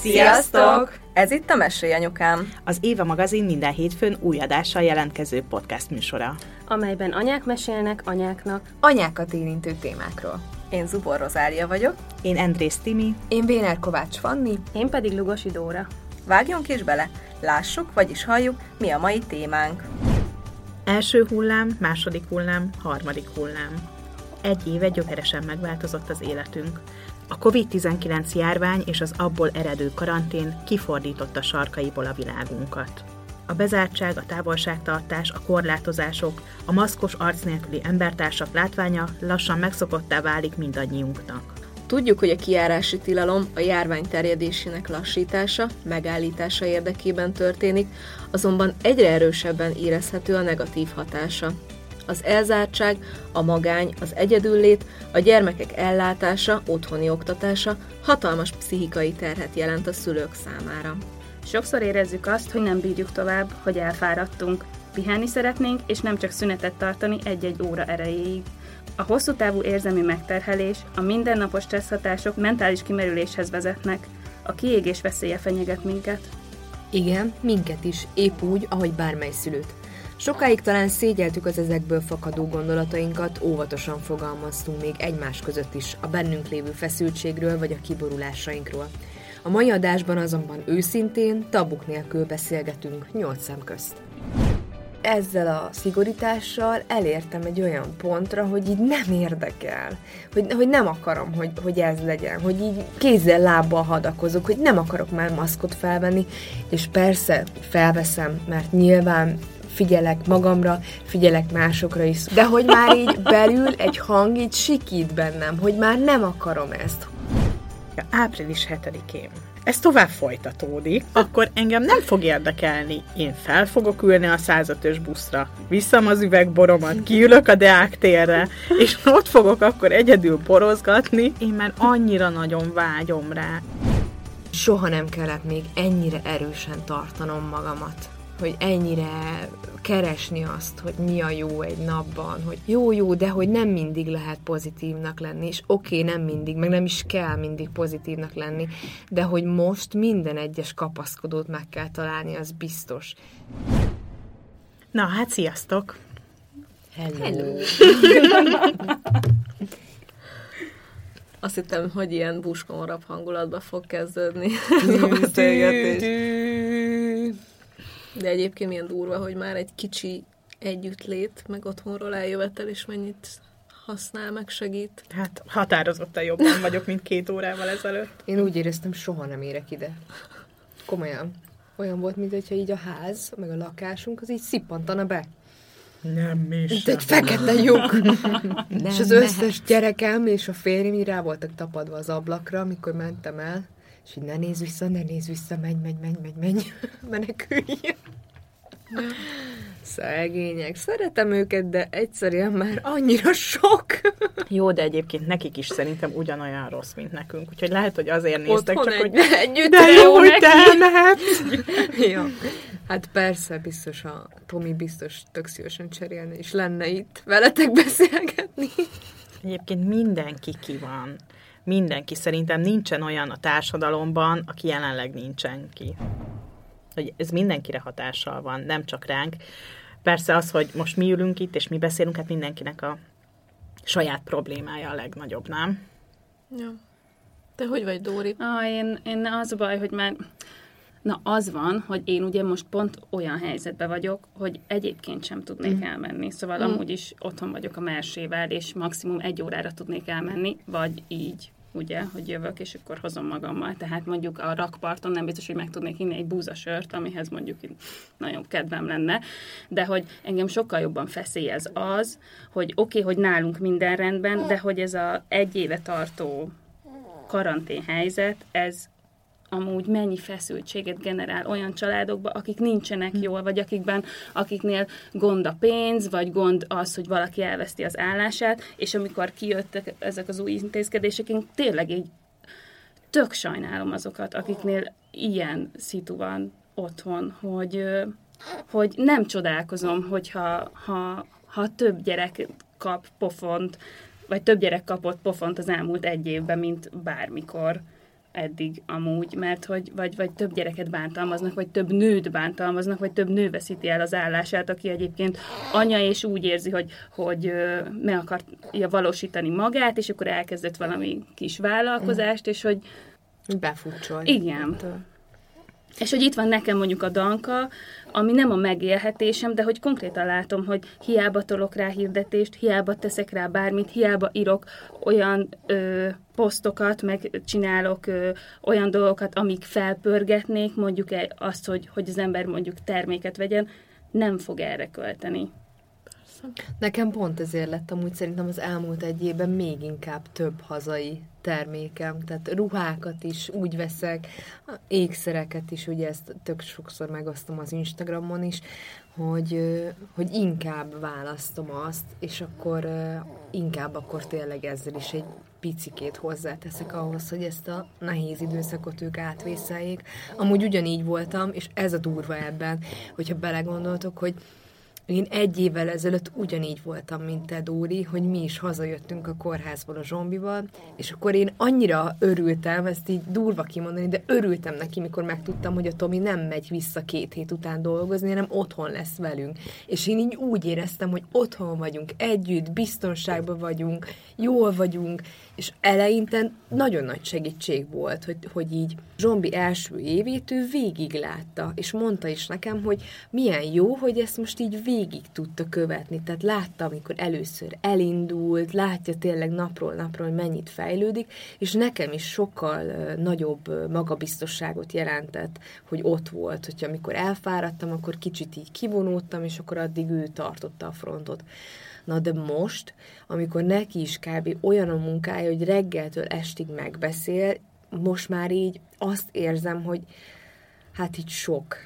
Sziasztok! Ez itt a Mesélj Anyukám. Az Éva magazin minden hétfőn új adással jelentkező podcast műsora. amelyben anyák mesélnek anyáknak. anyákat érintő témákról. Én Zubor Rozália vagyok. Én Andrész Timi, Én Béner Kovács Fanni, Én pedig Lugosi Dóra. Vágjunk is bele, lássuk, vagyis halljuk, mi a mai témánk. első hullám, második hullám, harmadik hullám. Egy éve gyökeresen megváltozott az életünk. A COVID-19 járvány és az abból eredő karantén kifordította sarkaiból a világunkat. A bezártság, a távolságtartás, a korlátozások, a maszkos arc nélküli embertársak látványa lassan megszokottá válik mindannyiunknak. Tudjuk, hogy a kiárási tilalom a járvány terjedésének lassítása, megállítása érdekében történik, azonban egyre erősebben érezhető a negatív hatása. Az elzártság, a magány, az egyedüllét, a gyermekek ellátása, otthoni oktatása hatalmas pszichikai terhet jelent a szülők számára. Sokszor érezzük azt, hogy nem bírjuk tovább, hogy elfáradtunk. Pihenni szeretnénk, és nem csak szünetet tartani egy-egy óra erejéig. A hosszú távú érzelmi megterhelés, a mindennapos stresszhatások mentális kimerüléshez vezetnek. A kiégés veszélye fenyeget minket. igen, minket is, épp úgy, ahogy bármely szülőt. Sokáig talán szégyeltük az ezekből fakadó gondolatainkat, óvatosan fogalmaztunk még egymás között is a bennünk lévő feszültségről vagy a kiborulásainkról. A mai adásban azonban őszintén, tabuk nélkül beszélgetünk nyolc szem közt. Ezzel a szigorítással elértem egy olyan pontra, hogy így nem érdekel, hogy, hogy nem akarom, hogy, hogy ez legyen, hogy így kézzel, lábbal hadakozok, hogy nem akarok már maszkot felvenni, és persze felveszem, mert nyilván figyelek magamra, figyelek másokra is, de hogy már így belül egy hang így sikít bennem, hogy már nem akarom ezt. április 7-én ez tovább folytatódik, akkor engem nem fog érdekelni. Én fel fogok ülni a 105-ös buszra, viszem az üvegboromat, kiülök a Deák térre, és ott fogok akkor egyedül borozgatni. Én már annyira nagyon vágyom rá. Soha nem kellett még ennyire erősen tartanom magamat hogy ennyire keresni azt, hogy mi a jó egy napban, hogy jó-jó, de hogy nem mindig lehet pozitívnak lenni, és oké, okay, nem mindig, meg nem is kell mindig pozitívnak lenni, de hogy most minden egyes kapaszkodót meg kell találni, az biztos. Na hát, sziasztok! Hello! Hello. Azt hittem, hogy ilyen buskomorabb hangulatba fog kezdődni ez a beszélgetés. De egyébként milyen durva, hogy már egy kicsi együttlét, meg otthonról eljövetel, és mennyit használ, meg segít. Hát határozottan jobban vagyok, mint két órával ezelőtt. Én úgy éreztem, soha nem érek ide. Komolyan. Olyan volt, mint hogyha így a ház, meg a lakásunk, az így szippantana be. Nem is. Mint egy fekete lyuk. és az összes gyerekem és a férjem így rá voltak tapadva az ablakra, amikor mentem el, és így ne nézz vissza, ne nézz vissza, menj, menj, menj, menj, menj, menekülj. Szegények, szeretem őket, de egyszerűen már annyira sok. Jó, de egyébként nekik is szerintem ugyanolyan rossz, mint nekünk. Úgyhogy lehet, hogy azért néztek, Otthon csak egy, hogy... együtt De jó, hogy ja. Hát persze, biztos a Tomi biztos tök szívesen cserélne, és lenne itt veletek beszélgetni. Egyébként mindenki ki van. Mindenki szerintem nincsen olyan a társadalomban, aki jelenleg nincsen ki. Hogy ez mindenkire hatással van, nem csak ránk. Persze az, hogy most mi ülünk itt, és mi beszélünk, hát mindenkinek a saját problémája a legnagyobb, nem? Ja. Te hogy vagy, Dóri? Ah, én, én az a baj, hogy már... Na, az van, hogy én ugye most pont olyan helyzetben vagyok, hogy egyébként sem tudnék mm. elmenni. Szóval mm. amúgy is otthon vagyok a mersével, és maximum egy órára tudnék elmenni, vagy így ugye, hogy jövök, és akkor hozom magammal. Tehát mondjuk a rakparton nem biztos, hogy meg tudnék inni egy búzasört, amihez mondjuk nagyon kedvem lenne, de hogy engem sokkal jobban feszélyez az, hogy oké, okay, hogy nálunk minden rendben, de hogy ez a egy éve tartó karantén helyzet, ez amúgy mennyi feszültséget generál olyan családokba, akik nincsenek jól, vagy akikben, akiknél gond a pénz, vagy gond az, hogy valaki elveszti az állását, és amikor kijöttek ezek az új intézkedések, én tényleg így tök sajnálom azokat, akiknél ilyen szitu van otthon, hogy, hogy nem csodálkozom, hogyha ha, ha több gyerek kap pofont, vagy több gyerek kapott pofont az elmúlt egy évben, mint bármikor eddig amúgy, mert hogy vagy, vagy több gyereket bántalmaznak, vagy több nőt bántalmaznak, vagy több nő veszíti el az állását, aki egyébként anya, és úgy érzi, hogy, hogy meg akarja valósítani magát, és akkor elkezdett valami kis vállalkozást, és hogy Befutcsol. Igen. És hogy itt van nekem mondjuk a danka, ami nem a megélhetésem, de hogy konkrétan látom, hogy hiába tolok rá hirdetést, hiába teszek rá bármit, hiába írok olyan ö, posztokat, meg csinálok ö, olyan dolgokat, amik felpörgetnék mondjuk azt, hogy, hogy az ember mondjuk terméket vegyen, nem fog erre költeni. Nekem pont ezért lett amúgy szerintem az elmúlt egy évben még inkább több hazai termékem, tehát ruhákat is úgy veszek, ékszereket is, ugye ezt tök sokszor megosztom az Instagramon is, hogy, hogy inkább választom azt, és akkor inkább akkor tényleg ezzel is egy picikét hozzáteszek ahhoz, hogy ezt a nehéz időszakot ők átvészeljék. Amúgy ugyanígy voltam, és ez a durva ebben, hogyha belegondoltok, hogy én egy évvel ezelőtt ugyanígy voltam, mint te, Dóri, hogy mi is hazajöttünk a kórházból a zombival, és akkor én annyira örültem, ezt így durva kimondani, de örültem neki, mikor megtudtam, hogy a Tomi nem megy vissza két hét után dolgozni, hanem otthon lesz velünk. És én így úgy éreztem, hogy otthon vagyunk, együtt, biztonságban vagyunk, jól vagyunk, és eleinte nagyon nagy segítség volt, hogy, hogy így Zsombi első évét ő végig látta, és mondta is nekem, hogy milyen jó, hogy ezt most így végig tudta követni. Tehát látta, amikor először elindult, látja tényleg napról napról, hogy mennyit fejlődik, és nekem is sokkal nagyobb magabiztosságot jelentett, hogy ott volt, hogyha amikor elfáradtam, akkor kicsit így kivonultam, és akkor addig ő tartotta a frontot. Na de most, amikor neki is kb. olyan a munkája, hogy reggeltől estig megbeszél, most már így azt érzem, hogy hát így sok.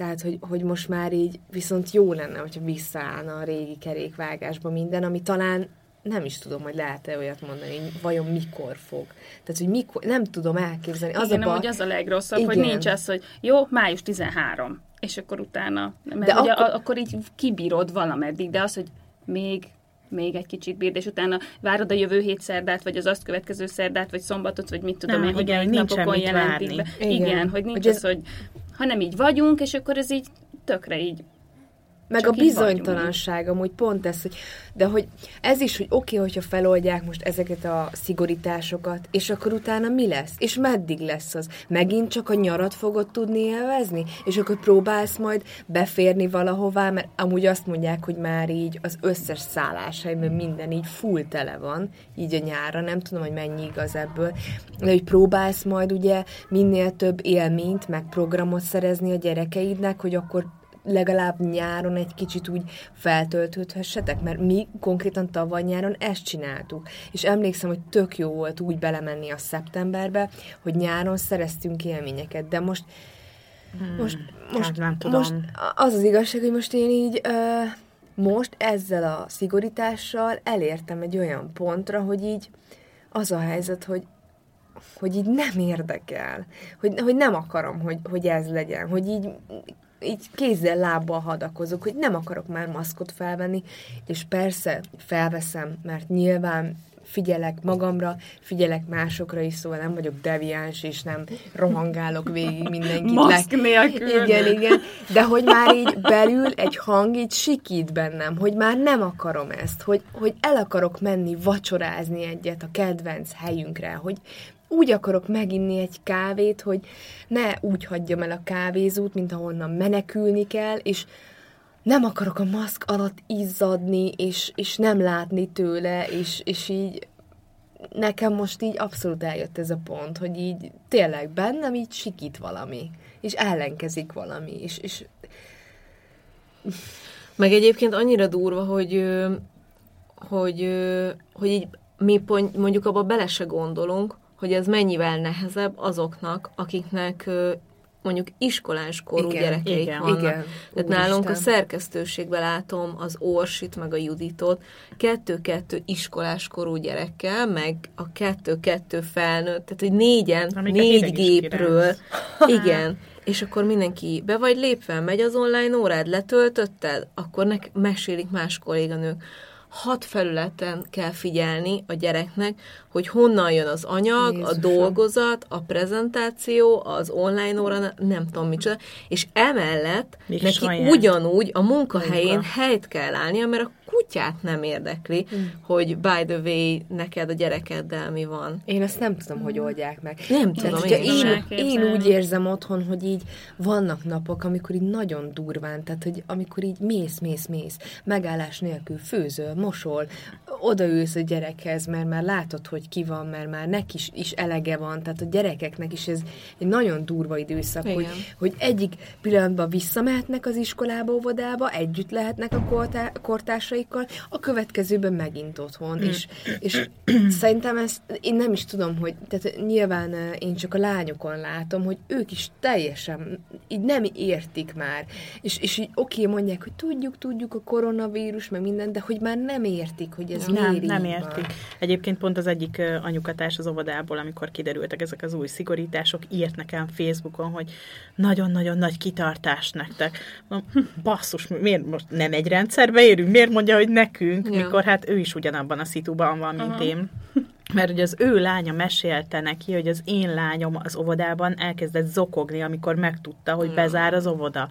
Tehát, hogy, hogy most már így viszont jó lenne, hogyha visszaállna a régi kerékvágásba minden, ami talán nem is tudom, hogy lehet-e olyat mondani, hogy vajon mikor fog. Tehát, hogy mikor, nem tudom elképzelni. Az Igen, a baj... az a legrosszabb, Igen. hogy nincs az, hogy jó, május 13, és akkor utána, mert de ugye akkor... akkor így kibírod valameddig, de az, hogy még még egy kicsit bírd, és utána várod a jövő hét szerdát, vagy az azt következő szerdát, vagy szombatot, vagy mit tudom én, hogy igen, napokon jelentik be. Igen. igen, hogy nincs hogy az, hogy ha nem így vagyunk, és akkor ez így tökre így meg Csak a bizonytalanság, amúgy pont ez, hogy, de hogy ez is, hogy oké, okay, hogyha feloldják most ezeket a szigorításokat, és akkor utána mi lesz? És meddig lesz az? Megint csak a nyarat fogod tudni élvezni? És akkor próbálsz majd beférni valahová, mert amúgy azt mondják, hogy már így az összes szálláshelyben minden így full tele van, így a nyára, nem tudom, hogy mennyi igaz ebből, de hogy próbálsz majd ugye minél több élményt, meg programot szerezni a gyerekeidnek, hogy akkor legalább nyáron egy kicsit úgy feltöltődhessetek, mert mi konkrétan tavaly nyáron ezt csináltuk. És emlékszem, hogy tök jó volt úgy belemenni a szeptemberbe, hogy nyáron szereztünk élményeket, de most hmm, most, most, hát nem tudom. most az az igazság, hogy most én így uh, most ezzel a szigorítással elértem egy olyan pontra, hogy így az a helyzet, hogy hogy így nem érdekel, hogy, hogy nem akarom, hogy, hogy ez legyen, hogy így így kézzel, lábbal hadakozok, hogy nem akarok már maszkot felvenni, és persze felveszem, mert nyilván figyelek magamra, figyelek másokra is, szóval nem vagyok deviáns, és nem rohangálok végig mindenkit. Maszk nélkül. Igen, igen. De hogy már így belül egy hang így sikít bennem, hogy már nem akarom ezt, hogy, hogy el akarok menni vacsorázni egyet a kedvenc helyünkre, hogy úgy akarok meginni egy kávét, hogy ne úgy hagyjam el a kávézót, mint ahonnan menekülni kell, és nem akarok a maszk alatt izzadni, és, és nem látni tőle, és, és így nekem most így abszolút eljött ez a pont, hogy így tényleg bennem így sikít valami, és ellenkezik valami, és, és... Meg egyébként annyira durva, hogy, hogy, hogy így mi mondjuk abba bele se gondolunk, hogy ez mennyivel nehezebb azoknak, akiknek mondjuk iskolás korú igen, gyerekeik igen, vannak. Igen, Tehát nálunk Isten. a szerkesztőségben látom az Orsit, meg a Juditot, kettő-kettő iskolás korú gyerekkel, meg a kettő-kettő felnőtt, tehát hogy négyen, Amik négy gépről, igen, és akkor mindenki be vagy lépve, megy az online órád, letöltötted, akkor nek mesélik más kolléganők hat felületen kell figyelni a gyereknek, hogy honnan jön az anyag, Jézusom. a dolgozat, a prezentáció, az online óra, nem tudom micsoda, és emellett Még neki saját. ugyanúgy a munkahelyén Munka. helyt kell állnia, mert a kutyát nem érdekli, mm. hogy by the way, neked a gyerekeddel mi van. Én ezt nem tudom, hogy oldják meg. Nem tudom, én, én, én úgy érzem otthon, hogy így vannak napok, amikor így nagyon durván, tehát hogy amikor így mész, mész, mész, megállás nélkül főzöl, mosol, odaülsz a gyerekhez, mert már látod, hogy ki van, mert már neki is, is elege van, tehát a gyerekeknek is ez egy nagyon durva időszak, hogy, hogy egyik pillanatban visszamehetnek az iskolába, óvodába, együtt lehetnek a kortá- kortársaikkal, a következőben megint otthon, mm. és, és szerintem ezt én nem is tudom, hogy tehát nyilván eh, én csak a lányokon látom, hogy ők is teljesen így nem értik már, és, és így oké, okay, mondják, hogy tudjuk, tudjuk a koronavírus, meg minden, de hogy már nem értik, hogy ez nem, miért Nem értik. Van. Egyébként pont az egyik eh, anyukatárs az óvodából, amikor kiderültek ezek az új szigorítások, írt nekem Facebookon, hogy nagyon-nagyon nagy kitartás nektek. Basszus, miért most nem egy rendszerbe érünk? Miért mondja, hogy nekünk, ja. mikor hát ő is ugyanabban a szituban van, mint Aha. én. Mert ugye az ő lánya mesélte neki, hogy az én lányom az óvodában elkezdett zokogni, amikor megtudta, hogy bezár az óvoda.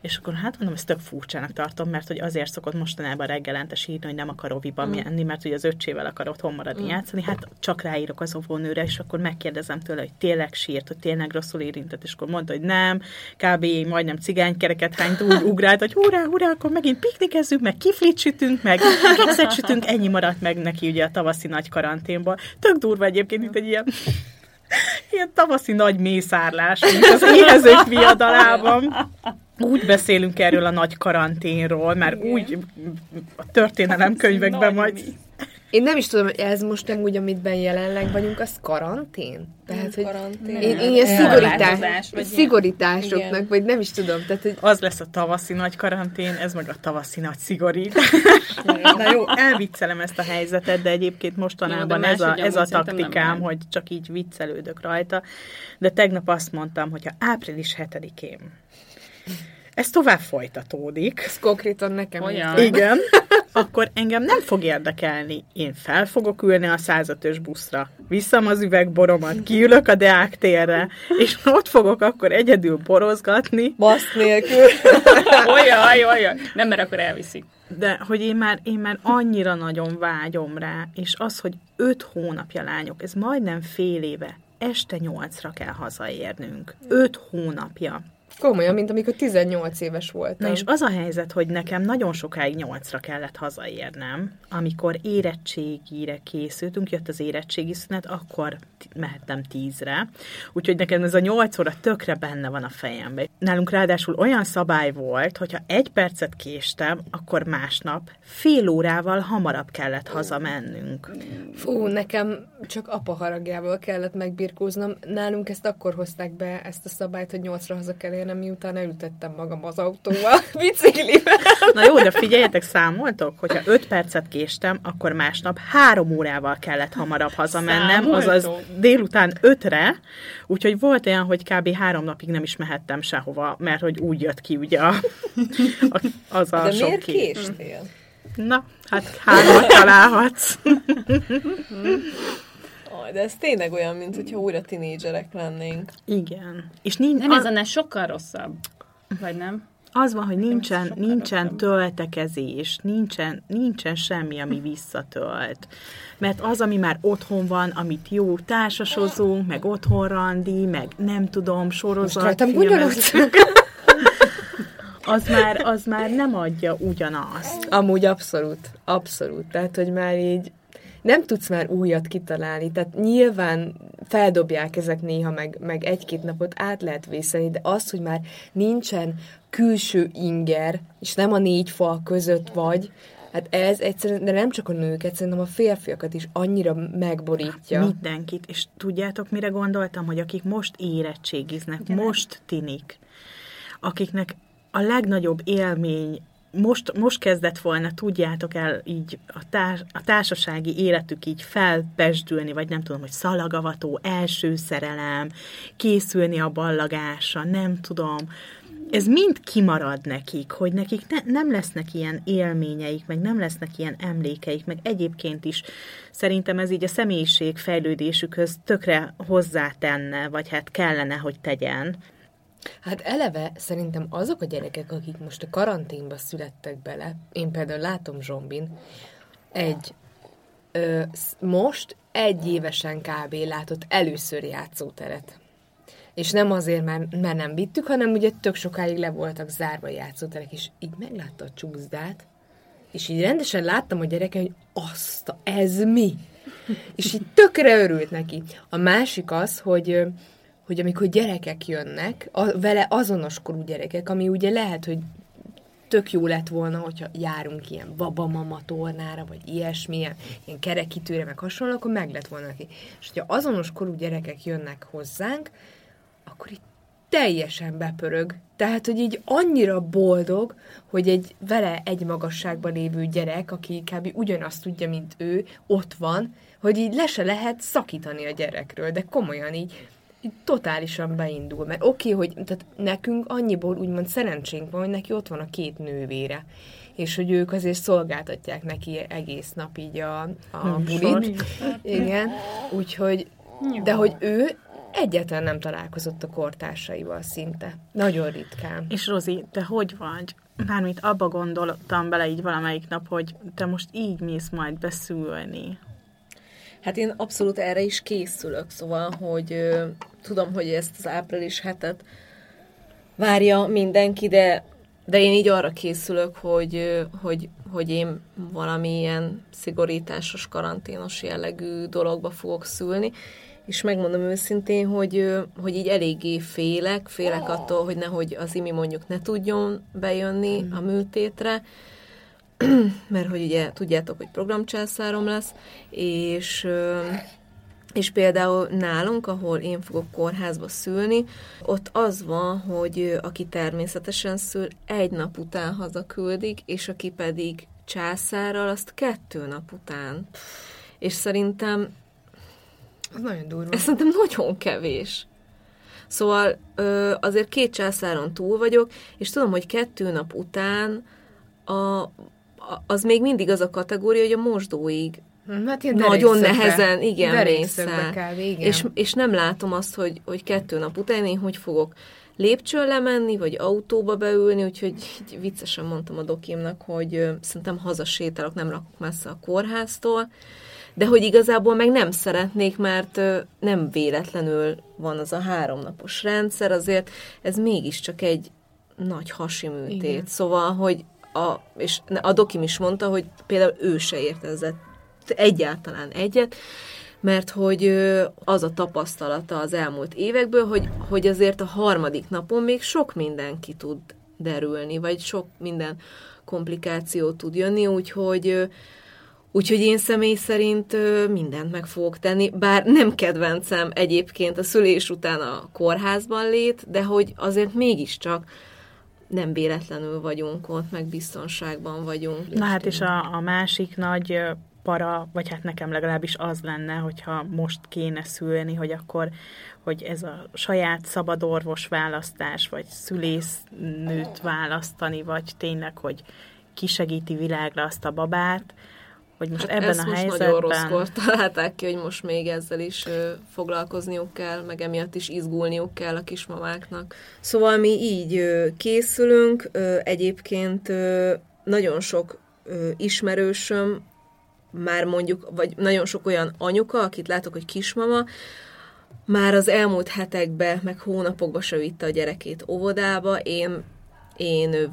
És akkor hát mondom, ezt tök furcsának tartom, mert hogy azért szokott mostanában reggelente sírni, hogy nem akar oviba mm. menni, mert hogy az öccsével akar otthon maradni mm. játszani. Hát csak ráírok az óvónőre, és akkor megkérdezem tőle, hogy tényleg sírt, hogy tényleg rosszul érintett, és akkor mondta, hogy nem, kb. majdnem cigánykereket hányt úgy ugrált, hogy hurrá, hurrá, akkor megint piknikezzünk, meg kiflit sütünk, meg kekszet sütünk, ennyi maradt meg neki ugye a tavaszi nagy karanténból. Tök durva egyébként, mint egy ilyen ilyen tavaszi nagy mészárlás, mint az éhezők viadalában úgy beszélünk erről a nagy karanténról, mert Igen. úgy a történelemkönyvekben majd... Én nem is tudom, hogy ez most nem úgy, amitben jelenleg vagyunk, az karantén? Tehát, hogy karantén. Én, én ilyen szigorítás, vagy szigorításoknak, igen. vagy nem is tudom. Tehát, hogy... Az lesz a tavaszi nagy karantén, ez meg a tavaszi nagy szigorítás. Na jó, elviccelem ezt a helyzetet, de egyébként mostanában jó, ez a, ez a taktikám, hogy csak így viccelődök rajta. De tegnap azt mondtam, hogy a április 7-én ez tovább folytatódik. Ez konkrétan nekem Olyan. Igen. Akkor engem nem fog érdekelni. Én fel fogok ülni a 105-ös buszra, viszem az üvegboromat, kiülök a Deák térre, és ott fogok akkor egyedül borozgatni. Basz nélkül. olyan, olyan. Nem, mert akkor elviszik. De hogy én már, én már annyira nagyon vágyom rá, és az, hogy öt hónapja lányok, ez majdnem fél éve, este nyolcra kell hazaérnünk. Öt hónapja. Komolyan, mint amikor 18 éves voltam. Na és az a helyzet, hogy nekem nagyon sokáig nyolcra kellett hazaérnem, amikor érettségire készültünk, jött az érettségi szünet, akkor mehettem tízre. Úgyhogy nekem ez a nyolc óra tökre benne van a fejemben. Nálunk ráadásul olyan szabály volt, hogyha egy percet késtem, akkor másnap fél órával hamarabb kellett hazamennünk. Fú, nekem csak apa haragjával kellett megbirkóznom. Nálunk ezt akkor hozták be, ezt a szabályt, hogy nyolcra haza kell érnem, miután elütettem magam az autóval, biciklivel. Na jó, de figyeljetek, számoltok, hogyha öt percet késtem, akkor másnap három órával kellett hamarabb hazamennem, Számoltok? azaz délután ötre, úgyhogy volt olyan, hogy kb. három napig nem is mehettem sehova, mert hogy úgy jött ki ugye a, a, az a De sok miért késtél? Na, hát hármat találhatsz. de ez tényleg olyan, mint hogyha újra tinédzserek lennénk. Igen. És nincs, nem, ez annál sokkal rosszabb. Vagy nem? Az van, hogy nincsen, nincsen töltekezés, nincsen, nincsen semmi, ami visszatölt. Mert az, ami már otthon van, amit jó társasozunk, meg otthon randi, meg nem tudom, sorozat, az már, az már nem adja ugyanazt. Amúgy abszolút, abszolút. Tehát, hogy már így nem tudsz már újat kitalálni, tehát nyilván feldobják ezek néha, meg, meg egy-két napot át lehet vészelni, de az, hogy már nincsen külső inger, és nem a négy fal között vagy, Hát ez egyszerűen, de nem csak a nőket, szerintem a férfiakat is annyira megborítja. Mindenkit. És tudjátok, mire gondoltam, hogy akik most érettségiznek, Igen. most tinik, akiknek a legnagyobb élmény most, most kezdett volna, tudjátok el, így a, társ, a társasági életük így felpesdülni, vagy nem tudom, hogy szalagavató, első szerelem, készülni a ballagásra, nem tudom, ez mind kimarad nekik, hogy nekik ne, nem lesznek ilyen élményeik, meg nem lesznek ilyen emlékeik, meg egyébként is szerintem ez így a személyiség fejlődésükhöz tökre hozzátenne, vagy hát kellene, hogy tegyen. Hát eleve szerintem azok a gyerekek, akik most a karanténba születtek bele, én például látom Zsombin, egy ö, most egy évesen kb. látott először játszóteret. És nem azért, mert, mert nem vittük, hanem ugye tök sokáig le voltak zárva játszóterek, és így meglátta a csúszdát, és így rendesen láttam a gyereke, hogy azt, ez mi? És így tökre örült neki. A másik az, hogy hogy amikor gyerekek jönnek, a, vele azonos korú gyerekek, ami ugye lehet, hogy tök jó lett volna, hogyha járunk ilyen babamama tornára, vagy ilyesmi, ilyen, ilyen kerekítőre, meg hasonló, akkor meg lett volna neki. És hogyha azonos korú gyerekek jönnek hozzánk, akkor itt teljesen bepörög. Tehát, hogy így annyira boldog, hogy egy vele egy magasságban lévő gyerek, aki kb. ugyanazt tudja, mint ő, ott van, hogy így le se lehet szakítani a gyerekről, de komolyan így totálisan beindul. Mert oké, okay, hogy tehát nekünk annyiból úgymond szerencsénk van, hogy neki ott van a két nővére és hogy ők azért szolgáltatják neki egész nap így a, a bulit. Igen, úgyhogy, de hogy ő egyáltalán nem találkozott a kortársaival szinte. Nagyon ritkán. És Rozi, te hogy vagy? Mármint abba gondoltam bele így valamelyik nap, hogy te most így mész majd beszülni. Hát én abszolút erre is készülök, szóval, hogy ö, tudom, hogy ezt az április hetet várja mindenki, de, de én így arra készülök, hogy, hogy, hogy én valamilyen szigorításos, karanténos jellegű dologba fogok szülni, és megmondom őszintén, hogy, hogy így eléggé félek, félek attól, hogy nehogy az imi mondjuk ne tudjon bejönni a műtétre, mert hogy ugye tudjátok, hogy programcsászárom lesz, és és például nálunk, ahol én fogok kórházba szülni, ott az van, hogy aki természetesen szül, egy nap után hazaküldik, és aki pedig császárral, azt kettő nap után. És szerintem... Az nagyon durva. Ez szerintem nagyon kevés. Szóval azért két császáron túl vagyok, és tudom, hogy kettő nap után a az még mindig az a kategória, hogy a mosdóig hm, Hát nagyon nehezen, igen, mész És, és nem látom azt, hogy, hogy kettő nap után én hogy fogok lépcsőn lemenni, vagy autóba beülni, úgyhogy így viccesen mondtam a dokimnak, hogy szerintem hazasétálok, nem lakok messze a kórháztól, de hogy igazából meg nem szeretnék, mert nem véletlenül van az a háromnapos rendszer, azért ez mégiscsak egy nagy hasi műtét. Igen. Szóval, hogy a, és a dokim is mondta, hogy például ő se értezett egyáltalán egyet, mert hogy az a tapasztalata az elmúlt évekből, hogy, hogy azért a harmadik napon még sok minden ki tud derülni, vagy sok minden komplikáció tud jönni, úgyhogy Úgyhogy én személy szerint mindent meg fogok tenni, bár nem kedvencem egyébként a szülés után a kórházban lét, de hogy azért mégiscsak nem véletlenül vagyunk ott, meg biztonságban vagyunk. Na hát és a, a másik nagy para, vagy hát nekem legalábbis az lenne, hogyha most kéne szülni, hogy akkor, hogy ez a saját szabadorvos választás, vagy szülésznőt választani, vagy tényleg, hogy kisegíti világra azt a babát, hogy most hát ebben a most helyzetben... nagyon rosszkor találták ki, hogy most még ezzel is ö, foglalkozniuk kell, meg emiatt is izgulniuk kell a kismamáknak. Szóval mi így ö, készülünk, ö, egyébként ö, nagyon sok ö, ismerősöm, már mondjuk, vagy nagyon sok olyan anyuka, akit látok, hogy kismama, már az elmúlt hetekben, meg hónapokban se vitte a gyerekét óvodába, én, én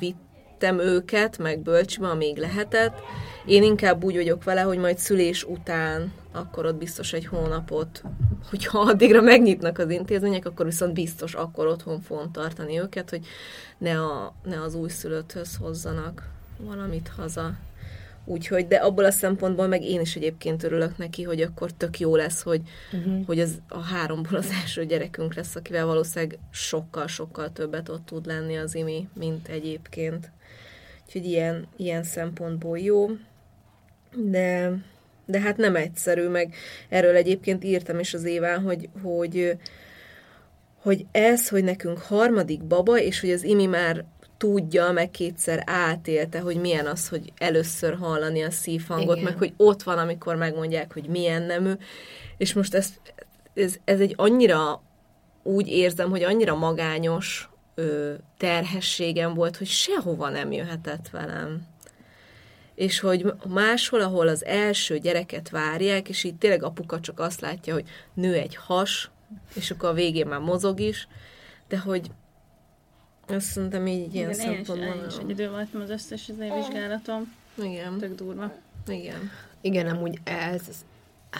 vittem őket, meg bölcsiba, amíg lehetett, én inkább úgy vagyok vele, hogy majd szülés után, akkor ott biztos egy hónapot, hogyha addigra megnyitnak az intézmények, akkor viszont biztos akkor otthon fogom tartani őket, hogy ne, a, ne az újszülötthöz hozzanak valamit haza. Úgyhogy, de abból a szempontból meg én is egyébként örülök neki, hogy akkor tök jó lesz, hogy, uh-huh. hogy az, a háromból az első gyerekünk lesz, akivel valószínűleg sokkal-sokkal többet ott tud lenni az imi, mint egyébként. Úgyhogy ilyen, ilyen szempontból jó de, de hát nem egyszerű, meg erről egyébként írtam is az éván, hogy, hogy hogy ez, hogy nekünk harmadik baba, és hogy az Imi már tudja, meg kétszer átélte, hogy milyen az, hogy először hallani a szívhangot, Igen. meg hogy ott van, amikor megmondják, hogy milyen nemű, és most ez, ez, ez egy annyira úgy érzem, hogy annyira magányos ö, terhességem volt, hogy sehova nem jöhetett velem. És hogy máshol, ahol az első gyereket várják, és így tényleg apuka csak azt látja, hogy nő egy has, és akkor a végén már mozog is, de hogy azt szerintem így ilyen Igen, szempontból... Én is, egyedül voltam az összes vizsgálatom. Igen. Tök durva. Igen. Igen, amúgy ez,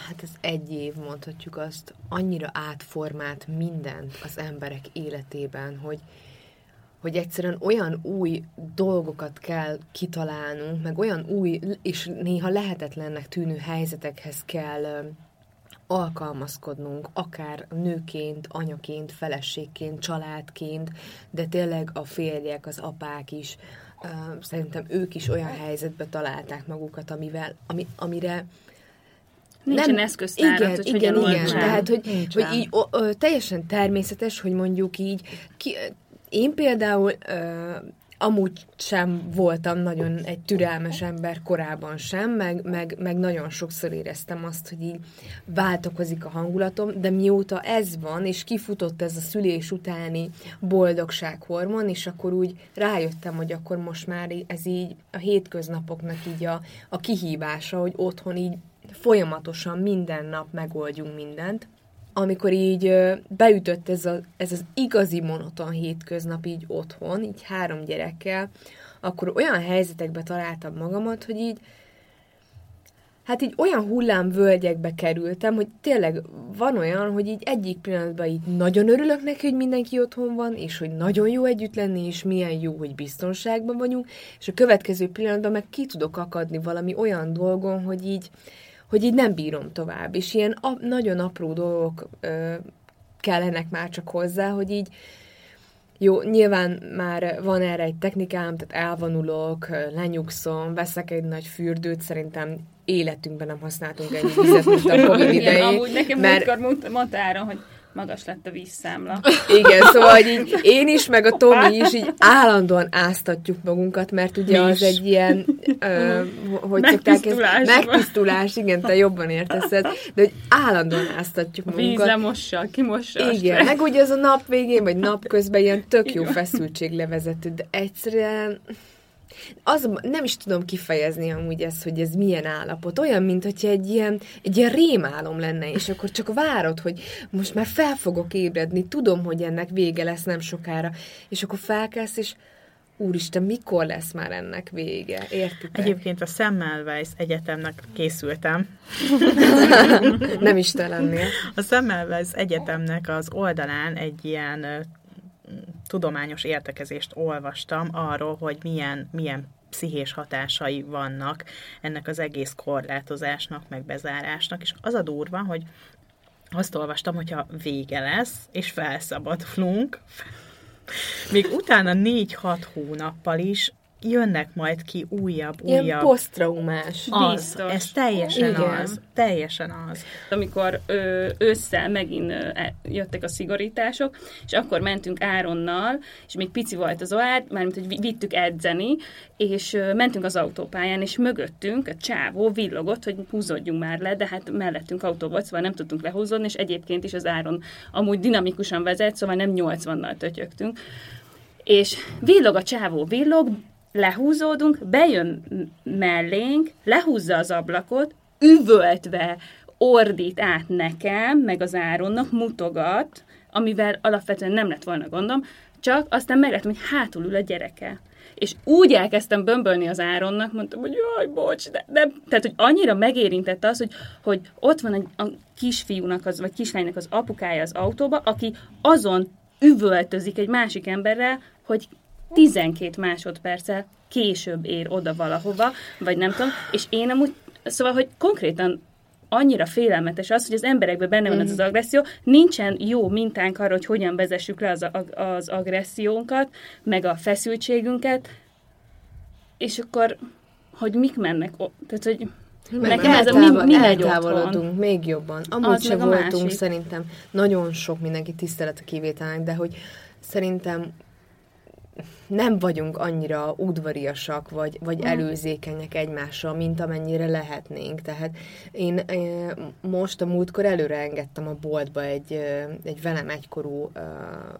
hát ez egy év, mondhatjuk azt, annyira átformált mindent az emberek életében, hogy, hogy egyszerűen olyan új dolgokat kell kitalálnunk, meg olyan új és néha lehetetlennek tűnő helyzetekhez kell alkalmazkodnunk, akár nőként, anyaként, feleségként, családként, de tényleg a férjek, az apák is, szerintem ők is olyan helyzetbe találták magukat, amivel, ami, amire Nincsen nem, eszköztárat, igen, hogy igen, igen, igen. tehát, hogy, hogy így o, o, teljesen természetes, hogy mondjuk így, ki, én például ö, amúgy sem voltam nagyon egy türelmes ember korábban sem, meg, meg, meg nagyon sokszor éreztem azt, hogy így változik a hangulatom, de mióta ez van, és kifutott ez a szülés utáni boldogsághormon, és akkor úgy rájöttem, hogy akkor most már ez így a hétköznapoknak így a, a kihívása, hogy otthon így folyamatosan minden nap megoldjunk mindent, amikor így beütött ez, a, ez az igazi monoton hétköznap így otthon, így három gyerekkel, akkor olyan helyzetekbe találtam magamat, hogy így hát így olyan hullámvölgyekbe kerültem, hogy tényleg van olyan, hogy így egyik pillanatban így nagyon örülök neki, hogy mindenki otthon van, és hogy nagyon jó együtt lenni, és milyen jó, hogy biztonságban vagyunk, és a következő pillanatban meg ki tudok akadni valami olyan dolgon, hogy így hogy így nem bírom tovább. És ilyen a, nagyon apró dolgok ö, kellenek már csak hozzá, hogy így jó, nyilván már van erre egy technikám, tehát elvonulok, lenyugszom, veszek egy nagy fürdőt, szerintem életünkben nem használtunk ennyi vizet, mint a Covid idején. Amúgy nekem mert... múltkor mondta Áron, hogy magas lett a vízszámla. Igen, szóval hogy így én is, meg a Tomi is így állandóan áztatjuk magunkat, mert ugye az egy ilyen, ö, hogy szokták ezt, megtisztulás, igen, te jobban értesz de hogy állandóan áztatjuk magunkat. Vízre mossa, kimossa. Igen, meg ugye az a nap végén, vagy nap közben ilyen tök jó feszültség levezető, de egyszerűen az, nem is tudom kifejezni amúgy ezt, hogy ez milyen állapot. Olyan, mint hogyha egy ilyen, egy ilyen rémálom lenne, és akkor csak várod, hogy most már fel fogok ébredni, tudom, hogy ennek vége lesz nem sokára, és akkor felkelsz, és Úristen, mikor lesz már ennek vége? Értitek? Egyébként a Semmelweis Egyetemnek készültem. Nem is te lennél. A Semmelweis Egyetemnek az oldalán egy ilyen tudományos értekezést olvastam arról, hogy milyen, milyen pszichés hatásai vannak ennek az egész korlátozásnak, meg bezárásnak, és az a durva, hogy azt olvastam, hogyha vége lesz, és felszabadulunk, még utána négy-hat hónappal is jönnek majd ki újabb, Ilyen újabb. posztraumás. Az, ez teljesen Igen. az. Teljesen az. Amikor ö, ősszel megint ö, e, jöttek a szigorítások, és akkor mentünk Áronnal, és még pici volt az oár, mármint, hogy vittük edzeni, és ö, mentünk az autópályán, és mögöttünk a csávó villogott, hogy húzódjunk már le, de hát mellettünk autó volt, szóval nem tudtunk lehúzódni, és egyébként is az Áron amúgy dinamikusan vezet, szóval nem 80-nal tötyögtünk. És villog a csávó, villog, lehúzódunk, bejön mellénk, lehúzza az ablakot, üvöltve ordít át nekem, meg az Áronnak, mutogat, amivel alapvetően nem lett volna gondom, csak aztán meglettem, hogy hátul ül a gyereke. És úgy elkezdtem bömbölni az Áronnak, mondtam, hogy jaj, bocs, de nem. Tehát, hogy annyira megérintette az, hogy, hogy ott van egy, a kisfiúnak, az, vagy kislánynak az apukája az autóba, aki azon üvöltözik egy másik emberrel, hogy 12 másodperccel később ér oda valahova, vagy nem tudom, és én amúgy, szóval, hogy konkrétan annyira félelmetes az, hogy az emberekben benne van az mhm. agresszió, nincsen jó mintánk arra, hogy hogyan vezessük le az, az agressziónkat, meg a feszültségünket, és akkor, hogy mik mennek, tehát, hogy Nekem ez a mi, mi eltávolodunk otthon. még jobban. Amúgy Az se voltunk másik. szerintem nagyon sok mindenki tisztelet a kivételnek, de hogy szerintem nem vagyunk annyira udvariasak, vagy, vagy Mm. előzékenyek egymással, mint amennyire lehetnénk. Tehát én eh, most a múltkor előre engedtem a boltba egy, eh, egy velem egykorú eh,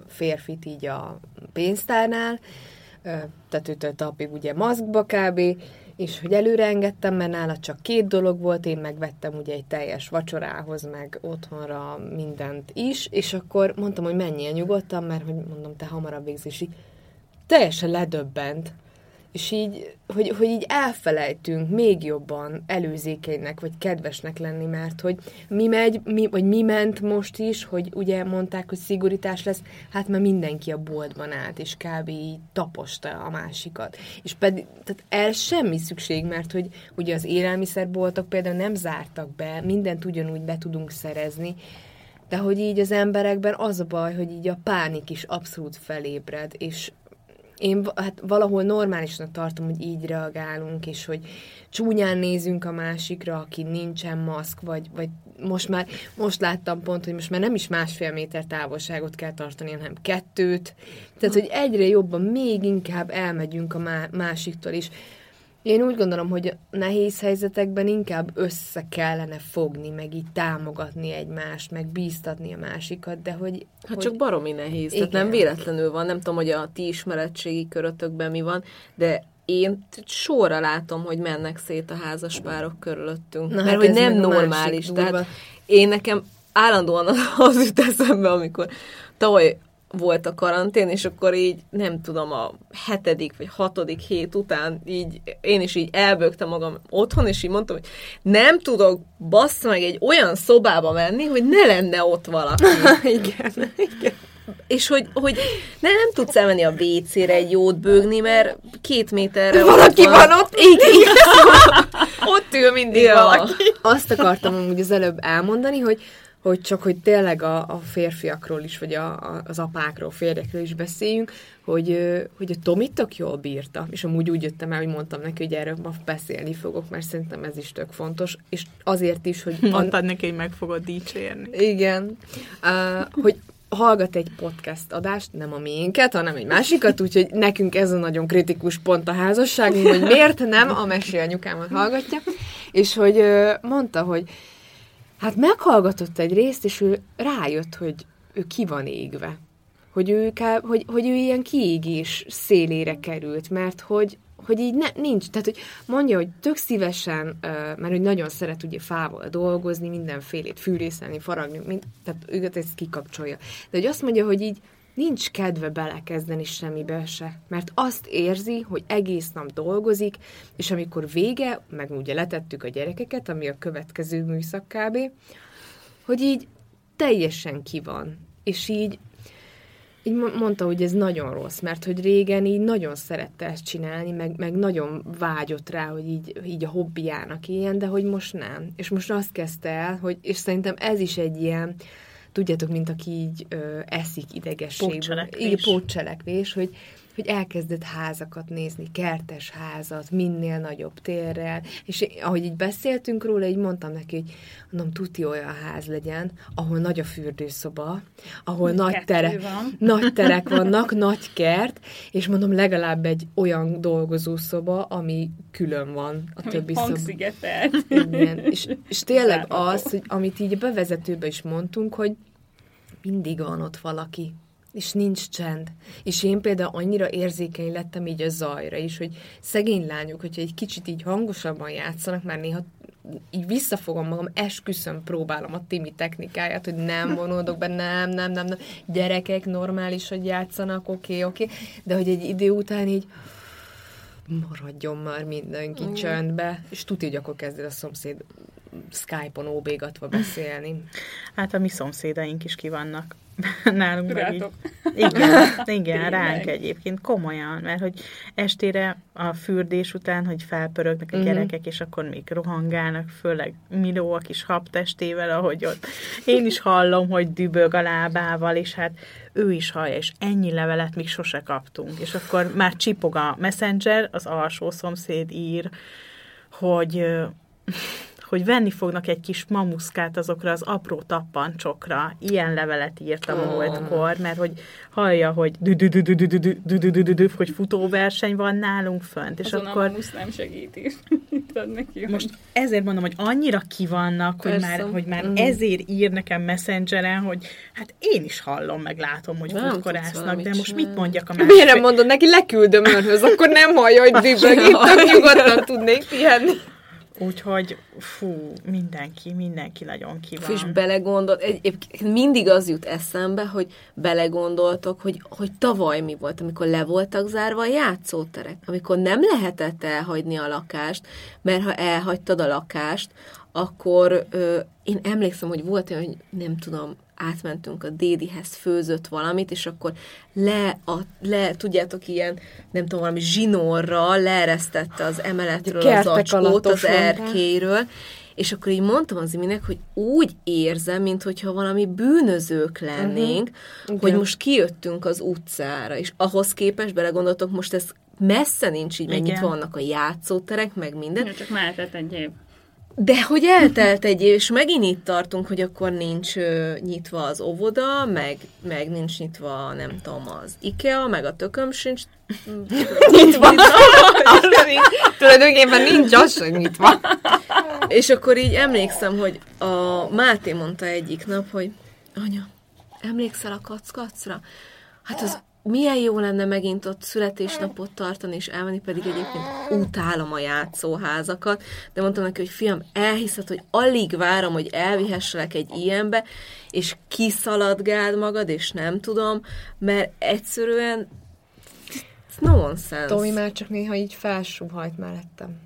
férfit így a pénztárnál, eh, tetőtől talpig ugye maszkba kb., és hogy előre engedtem, mert nála csak két dolog volt, én megvettem ugye egy teljes vacsorához, meg otthonra mindent is, és akkor mondtam, hogy menjél nyugodtan, mert hogy mondom, te hamarabb végzés, és így teljesen ledöbbent. És így, hogy, hogy így elfelejtünk még jobban előzékenynek, vagy kedvesnek lenni, mert hogy mi megy, mi, vagy mi ment most is, hogy ugye mondták, hogy szigorítás lesz, hát már mindenki a boltban állt, és kb. így taposta a másikat. És pedig, tehát el semmi szükség, mert hogy ugye az élelmiszerboltok például nem zártak be, mindent ugyanúgy be tudunk szerezni, de hogy így az emberekben az a baj, hogy így a pánik is abszolút felébred, és én hát valahol normálisnak tartom, hogy így reagálunk, és hogy csúnyán nézünk a másikra, aki nincsen maszk, vagy, vagy most már, most láttam pont, hogy most már nem is másfél méter távolságot kell tartani, hanem kettőt. Tehát, hogy egyre jobban, még inkább elmegyünk a má- másiktól is. Én úgy gondolom, hogy nehéz helyzetekben inkább össze kellene fogni, meg így támogatni egymást, meg bíztatni a másikat, de hogy... Hát hogy... csak baromi nehéz. Tehát Igen. nem véletlenül van. Nem tudom, hogy a ti ismeretségi körötökben mi van, de én sorra látom, hogy mennek szét a házaspárok körülöttünk. Na Mert hát hogy nem normális. Tehát én nekem állandóan az jut eszembe, amikor tavaly volt a karantén, és akkor így, nem tudom, a hetedik vagy hatodik hét után így, én is így elbögtem magam otthon, és így mondtam, hogy nem tudok bassza meg egy olyan szobába menni, hogy ne lenne ott valaki. igen, igen. És hogy, hogy ne, nem tudsz elmenni a WC-re egy jót bőgni, mert két méterre Valaki van ott? Igen. Ott ül mindig Ja. valaki. Azt akartam amúgy az előbb elmondani, hogy hogy csak, hogy tényleg a, a férfiakról is, vagy a, a, az apákról, férjekről is beszéljünk, hogy, hogy a Tomi tök jól bírta, és amúgy úgy jöttem el, hogy mondtam neki, hogy erről ma beszélni fogok, mert szerintem ez is tök fontos, és azért is, hogy... Mondtad neki, hogy meg fogod dicsérni. Igen. Uh, hogy hallgat egy podcast adást, nem a miénket, hanem egy másikat, úgyhogy nekünk ez a nagyon kritikus pont a házasságunk, hogy miért nem a mesél anyukámat hallgatja, és hogy mondta, hogy hát meghallgatott egy részt, és ő rájött, hogy ő ki van égve. Hogy ő, ká, hogy, hogy ő ilyen kiégés szélére került, mert hogy, hogy így ne, nincs, tehát hogy mondja, hogy tök szívesen, mert hogy nagyon szeret ugye fával dolgozni, mindenfélét fűrészelni, faragni, mind, tehát őket ezt kikapcsolja. De hogy azt mondja, hogy így nincs kedve belekezdeni semmibe se, mert azt érzi, hogy egész nap dolgozik, és amikor vége, meg ugye letettük a gyerekeket, ami a következő műszak kb., hogy így teljesen ki van. És így így mo- mondta, hogy ez nagyon rossz, mert hogy régen így nagyon szerette ezt csinálni, meg, meg nagyon vágyott rá, hogy így, így a hobbiának ilyen, de hogy most nem. És most azt kezdte el, hogy, és szerintem ez is egy ilyen, tudjátok, mint aki így ö, eszik idegességből. Pótcselekvés. Igen, pótcselekvés, hogy, hogy elkezdett házakat nézni, kertes házat, minél nagyobb térrel, és ahogy így beszéltünk róla, így mondtam neki, hogy mondom, tuti olyan ház legyen, ahol nagy a fürdőszoba, ahol nagy, Kettő tere, van. nagy terek vannak, nagy kert, és mondom, legalább egy olyan dolgozószoba, ami külön van a többi szoba. Igen, és, és tényleg az, hogy amit így a bevezetőben is mondtunk, hogy mindig van ott valaki, és nincs csend. És én például annyira érzékeny lettem így a zajra is, hogy szegény lányok, hogyha egy kicsit így hangosabban játszanak, már néha így visszafogom magam, esküszöm, próbálom a Timi technikáját, hogy nem vonódok be, nem, nem, nem, nem. Gyerekek normális, hogy játszanak, oké, okay, oké, okay. de hogy egy idő után így maradjon már mindenki csöndbe, és tudja, hogy akkor kezded a szomszéd Skype-on óbégatva beszélni. Hát a mi szomszédaink is ki Nálunk meg így. Rátok. Igen, igen, ránk egyébként, komolyan, mert hogy estére a fürdés után, hogy felpörögnek a Mhm. gyerekek, és akkor még rohangálnak, főleg Miló a kis habtestével, ahogy ott. Én is hallom, hogy dübög a lábával, és hát ő is hallja, és ennyi levelet még sose kaptunk. És akkor már csipog a messenger, az alsó szomszéd ír, hogy hogy venni fognak egy kis mamuszkát azokra az apró tappancsokra. Ilyen levelet írtam a múltkor, mert hogy hallja, hogy hogy futóverseny van nálunk fönt, és Azon akkor... a nem segíti. Itt van neki. Most ezért mondom, hogy annyira kivannak, hogy már, hogy már Mhm. ezért ír nekem messengeren, hogy hát én is hallom, meg látom, hogy futkorásznak, de most mit mondjak a másik? Miért nem mondod neki, leküldöm önhöz, akkor nem hallja, hogy dübög, itt nyugodtan tudnék pihenni. Úgyhogy fú, mindenki, mindenki nagyon ki van. És belegondolt, egyébként mindig az jut eszembe, hogy belegondoltok, hogy, hogy tavaly mi volt, amikor le voltak zárva a játszóterek, amikor nem lehetett elhagyni a lakást, mert ha elhagytad a lakást, akkor ö, én emlékszem, hogy volt olyan, hogy nem tudom, átmentünk a dédihez, főzött valamit, és akkor le, a, le tudjátok, ilyen, nem tudom, valami zsinórral leeresztette az emeletről az acskót, az erkélyről, és akkor így mondtam az iminek, hogy úgy érzem, mintha valami bűnözők lennénk, uh-huh. hogy Igen. most kijöttünk az utcára, és ahhoz képest belegondoltok, most ez messze nincs így, Igen. vannak a játszóterek, meg minden, Ja, csak mehetett egy év. De hogy eltelt egy év, és megint itt tartunk, hogy akkor nincs ö, nyitva az óvoda, meg, meg nincs nyitva, nem tudom, az IKEA, meg a tököm sincs Nyitva. Tulajdonképpen nincs az sem nyitva. És akkor így emlékszem, hogy a Máté mondta egyik nap, hogy anya, emlékszel a kackacra? Hát az milyen jó lenne megint ott születésnapot tartani és elmenni, pedig egyébként utálom a játszóházakat, de mondtam neki, hogy fiam, elhiszed, hogy alig várom, hogy elvihesselek egy ilyenbe, és kiszaladgáld magad, és nem tudom, mert egyszerűen nonsense. Tomi már csak néha így felsúhajt mellettem.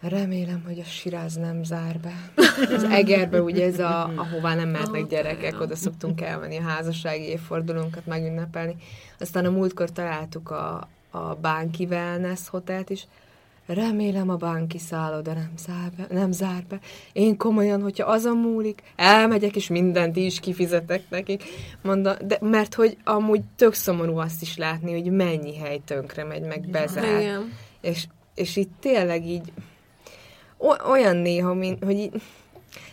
Remélem, hogy a siráz nem zár be. Az Egerbe, ugye ez a, ahová nem mehetnek gyerekek, oda szoktunk elmenni a házassági évfordulónkat megünnepelni. Aztán a múltkor találtuk a, a Bánki Wellness hotelt is. Remélem a bánki szálloda nem zár, be, nem zár be. Én komolyan, hogyha azon múlik, elmegyek, és mindent is kifizetek nekik. Mondom, de, mert hogy amúgy tök szomorú azt is látni, hogy mennyi hely tönkre megy, meg bezár. Igen. És, és itt tényleg így olyan néha, mint, hogy így,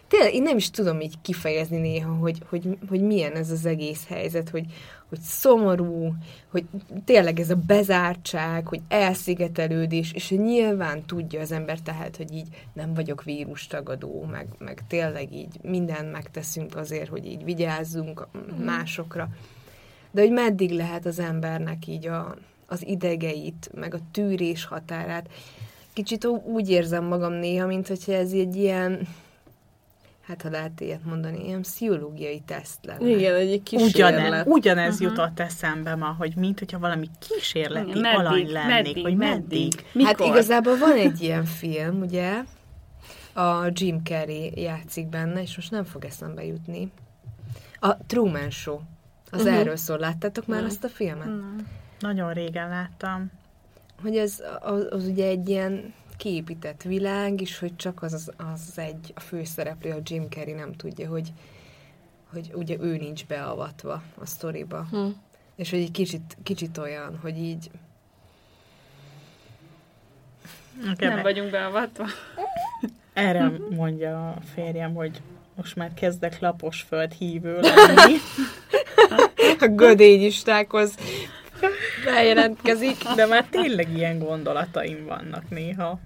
tényleg én nem is tudom így kifejezni néha, hogy, hogy, hogy milyen ez az egész helyzet, hogy, hogy szomorú, hogy tényleg ez a bezártság, hogy elszigetelődés, és nyilván tudja az ember tehát, hogy így nem vagyok vírustagadó, meg, meg tényleg így mindent megteszünk azért, hogy így vigyázzunk másokra. De hogy meddig lehet az embernek így a, az idegeit, meg a tűrés határát. Kicsit úgy érzem magam néha, mint hogyha ez egy ilyen, hát ha lehet ilyet mondani, ilyen pszichológiai teszt lenne. Igen, egy kísérlet. Ugyanez, ugyanez uh-huh. jutott eszembe ma, hogy mint hogyha valami kísérleti Igen, meddig, alany meddig, lennék, meddig, hogy meddig. meddig. Hát igazából van egy ilyen film, ugye? A Jim Carrey játszik benne, és most nem fog eszembe jutni. A Truman Show. Az uh-huh. erről szól. Láttátok már azt a filmet? Nagyon régen láttam. Hogy ez az, az ugye egy ilyen kiépített világ, és hogy csak az, az, az egy, a főszereplő, a Jim Carrey nem tudja, hogy, hogy ugye ő nincs beavatva a sztoriba. Hm. És hogy egy kicsit, kicsit olyan, hogy így Nekem Nem vagyunk beavatva. Erre mondja a férjem, hogy most már kezdek lapos föld hívő lenni. a gödényistákhoz bejelentkezik. De már tényleg ilyen gondolataim vannak néha.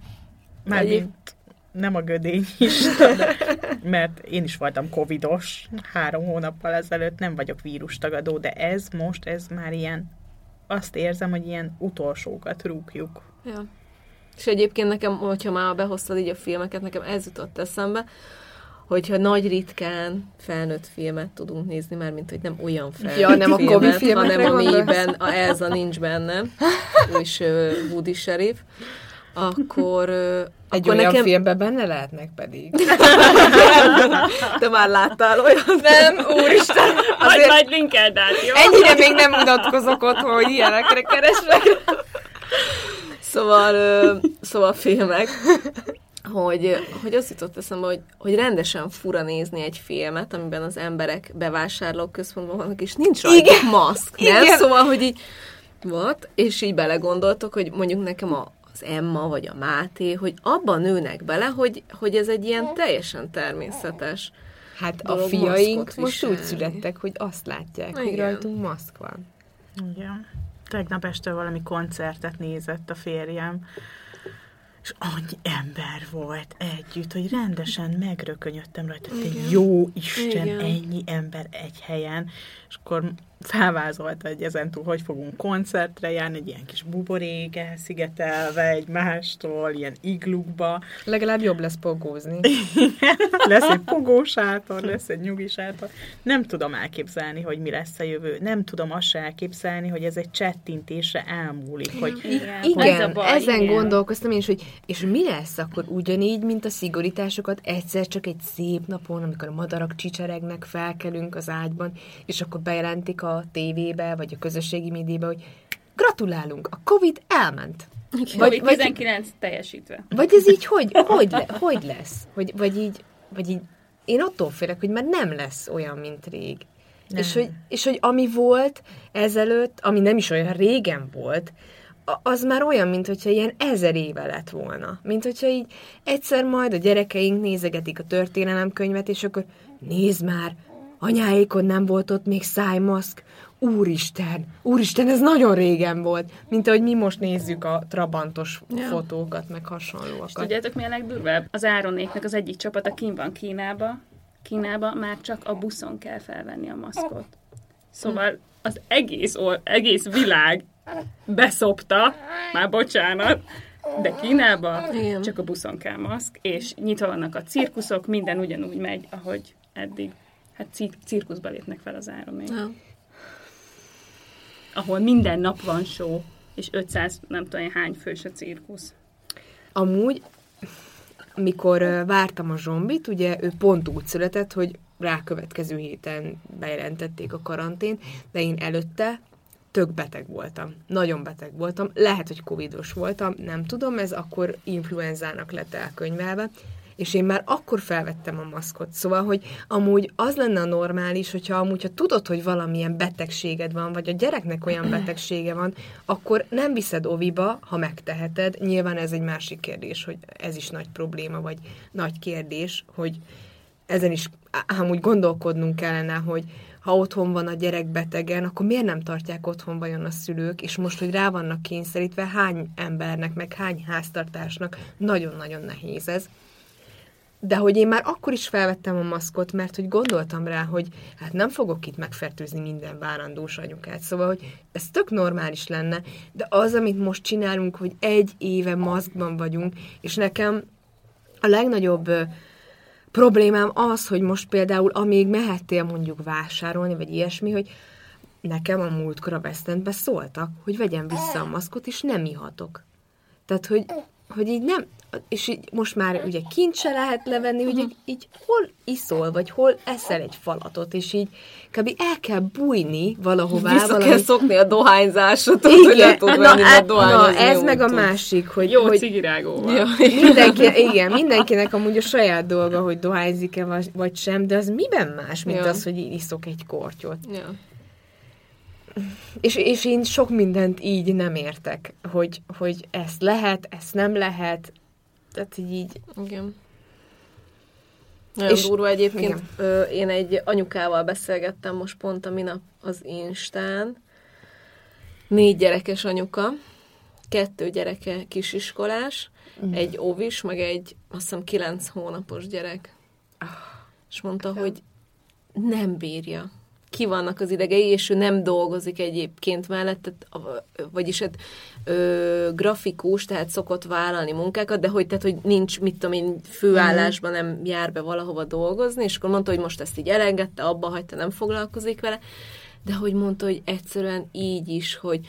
Mármint nem a gödény is, de, mert én is voltam covidos három hónappal ezelőtt, nem vagyok vírustagadó, de ez most, ez már ilyen, azt érzem, hogy ilyen utolsókat rúgjuk. Ja. És egyébként nekem, hogyha már behoztad így a filmeket, nekem ez jutott eszembe, hogyha nagy ritkán felnőtt filmet tudunk nézni, már mint hogy nem olyan felnőtt Ja, nem a filmet, Covid filmekre hanem gondolsz? amiben a Elza nincs benne, és uh, Woody Sheriff, akkor, uh, Egy akkor olyan nekem... filmben benne lehetnek pedig. Te már láttál olyan? Nem, úristen, Majd, azért majd linkeld át, jó? ennyire még nem mutatkozok otthon, hogy ilyenekre keresek. Szóval, ö, szóval filmek, hogy, hogy azt jutott eszembe, hogy, hogy rendesen fura nézni egy filmet, amiben az emberek bevásárlók központban vannak, és nincs rajta Igen. maszk, nem? Igen. Szóval, hogy így what? És így belegondoltok, hogy mondjuk nekem a az Emma vagy a Máté, hogy abban nőnek bele, hogy, hogy ez egy ilyen teljesen természetes Hát a fiaink most úgy születtek, hogy azt látják, hogy Igen. rajtunk maszk van. Igen. Tegnap este valami koncertet nézett a férjem, és annyi ember volt együtt, hogy rendesen megrökönyödtem rajta, hogy jó Isten, Igen. ennyi ember egy helyen, és akkor felvázolta, hogy ezentúl hogy fogunk koncertre járni, egy ilyen kis buborék elszigetelve egymástól, ilyen iglukba, Legalább jobb lesz pogózni. lesz egy pogósátor, lesz egy nyugisátor. Nem tudom elképzelni, hogy mi lesz a jövő. Nem tudom azt se elképzelni, hogy ez egy csettintésre elmúlik, hogy Igen, Igen, ez a baj, ezen igen. gondolkoztam én is, hogy és mi lesz akkor ugyanígy, mint a szigorításokat, egyszer csak egy szép napon, amikor a madarak csicseregnek, felkelünk az ágyban, és akkor bejelentik a tévébe, vagy a közösségi médiába, hogy gratulálunk, a Covid elment. Vagy, vagy, COVID-19 teljesítve. vagy ez így hogy, hogy, le, hogy lesz? Vagy, vagy, így, vagy így, én attól félek, hogy már nem lesz olyan, mint rég. És hogy, és hogy ami volt ezelőtt, ami nem is olyan régen volt, a- az már olyan, mint hogyha ilyen ezer éve lett volna. Mint hogyha így egyszer majd a gyerekeink nézegetik a történelemkönyvet, és akkor nézd már, anyáékon nem volt ott még szájmaszk, úristen, úristen, ez nagyon régen volt, mint ahogy mi most nézzük a trabantos ja. fotókat, meg És hasonlóakat. tudjátok, mi a legdurvább? Az Áronéknek az egyik csapata kín van Kínába, Kínába már csak a buszon kell felvenni a maszkot. Szóval az egész, or- egész világ beszopta, már bocsánat, de Kínába Igen. csak a buszon kell maszk, és nyitva vannak a cirkuszok, minden ugyanúgy megy, ahogy eddig. Hát cir- cirkuszba lépnek fel az Áronék. Ja. Ahol minden nap van show, és 500 nem tudom hány fős a cirkusz. Amúgy, amikor vártam a zsombit, ugye ő pont úgy született, hogy rá következő héten bejelentették a karantén, de én előtte tök beteg voltam. Nagyon beteg voltam. Lehet, hogy covidos voltam, nem tudom, ez akkor influenzának lett elkönyvelve, és én már akkor felvettem a maszkot. Szóval, hogy amúgy az lenne a normális, hogyha amúgy, ha tudod, hogy valamilyen betegséged van, vagy a gyereknek olyan betegsége van, akkor nem viszed oviba, ha megteheted. Nyilván ez egy másik kérdés, hogy ez is nagy probléma, vagy nagy kérdés, hogy ezen is amúgy gondolkodnunk kellene, hogy ha otthon van a gyerek betegen, akkor miért nem tartják otthon vajon a szülők, és most, hogy rá vannak kényszerítve, hány embernek, meg hány háztartásnak nagyon-nagyon nehéz ez. De hogy én már akkor is felvettem a maszkot, mert hogy gondoltam rá, hogy hát nem fogok itt megfertőzni minden várandós anyukát. Szóval, hogy ez tök normális lenne, de az, amit most csinálunk, hogy egy éve maszkban vagyunk, és nekem a legnagyobb problémám az, hogy most például, amíg mehettél mondjuk vásárolni, vagy ilyesmi, hogy nekem a múltkor a West Endbe szóltak, hogy vegyem vissza a maszkot, és nem ihatok. Tehát, hogy, hogy így nem, és így most már ugye kint se lehet levenni, hogy így, így hol iszol, vagy hol eszel egy falatot, és így kb. el kell bújni valahová. Vissza valami- kell szokni a dohányzásot, hogy nem Igen, tud na, menni, hát, mert na, ez meg a másik, hogy, Jó hogy cigirágóval. Ja. mindenki, igen, mindenkinek amúgy a saját dolga, hogy dohányzik-e vagy, sem, de az miben más, mint Ja. az, hogy iszok egy kortyot. Ja. És, és én sok mindent így nem értek, hogy, hogy ezt lehet, ezt nem lehet, tehát így, így Igen. Nagyon És- durva egyébként. igen. Ö, én egy anyukával beszélgettem most pont a minap az Instán. Négy gyerekes anyuka, kettő gyereke kisiskolás, mm. egy óvis, meg egy azt hiszem kilenc hónapos gyerek. És mondta, hogy nem bírja. Ki vannak az idegei, és ő nem dolgozik egyébként mellett, tehát, vagyis hát, ö, grafikus, tehát szokott vállalni munkákat, de hogy, tehát, hogy nincs, mit tudom én, főállásban nem jár be valahova dolgozni, és akkor mondta, hogy most ezt így elengedte, abba hagyta, nem foglalkozik vele, de hogy mondta, hogy egyszerűen így is, hogy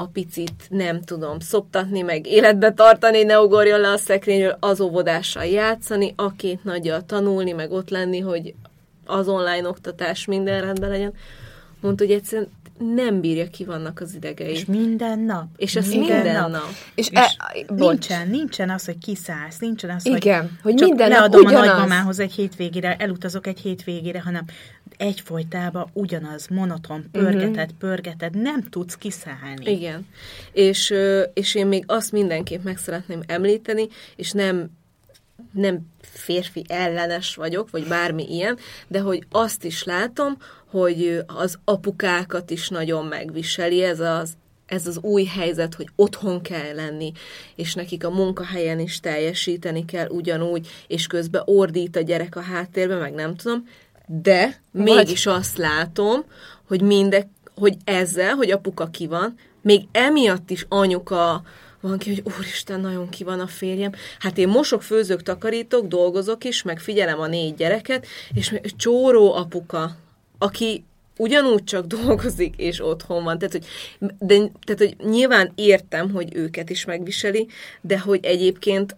a picit nem tudom szoptatni, meg életbe tartani, ne ugorjon le a szekrényről, az óvodással játszani, a két nagyjal tanulni, meg ott lenni, hogy az online oktatás minden rendben legyen. mondta, hogy egyszerűen nem bírja ki vannak az idegei. És minden nap. És ez minden, minden nap. És, és e, nincsen, nincsen az, hogy kiszállsz, nincsen az, Igen, hogy, hogy csak minden leadom nap ugyanaz. a nagymamához egy hétvégére, elutazok egy hétvégére, hanem egyfolytában ugyanaz, monoton, pörgeted, uh-huh. pörgeted, nem tudsz kiszállni. Igen. És, és én még azt mindenképp meg szeretném említeni, és nem nem férfi ellenes vagyok, vagy bármi ilyen, de hogy azt is látom, hogy az apukákat is nagyon megviseli ez az, ez az új helyzet, hogy otthon kell lenni, és nekik a munkahelyen is teljesíteni kell ugyanúgy, és közben ordít a gyerek a háttérbe, meg nem tudom, de Vagy... mégis azt látom, hogy mindek, hogy ezzel, hogy apuka ki van, még emiatt is anyuka van ki, hogy úristen, nagyon ki van a férjem. Hát én mosok, főzök, takarítok, dolgozok is, meg figyelem a négy gyereket, és csóró apuka, aki ugyanúgy csak dolgozik, és otthon van. Tehát hogy, de, tehát, hogy nyilván értem, hogy őket is megviseli, de hogy egyébként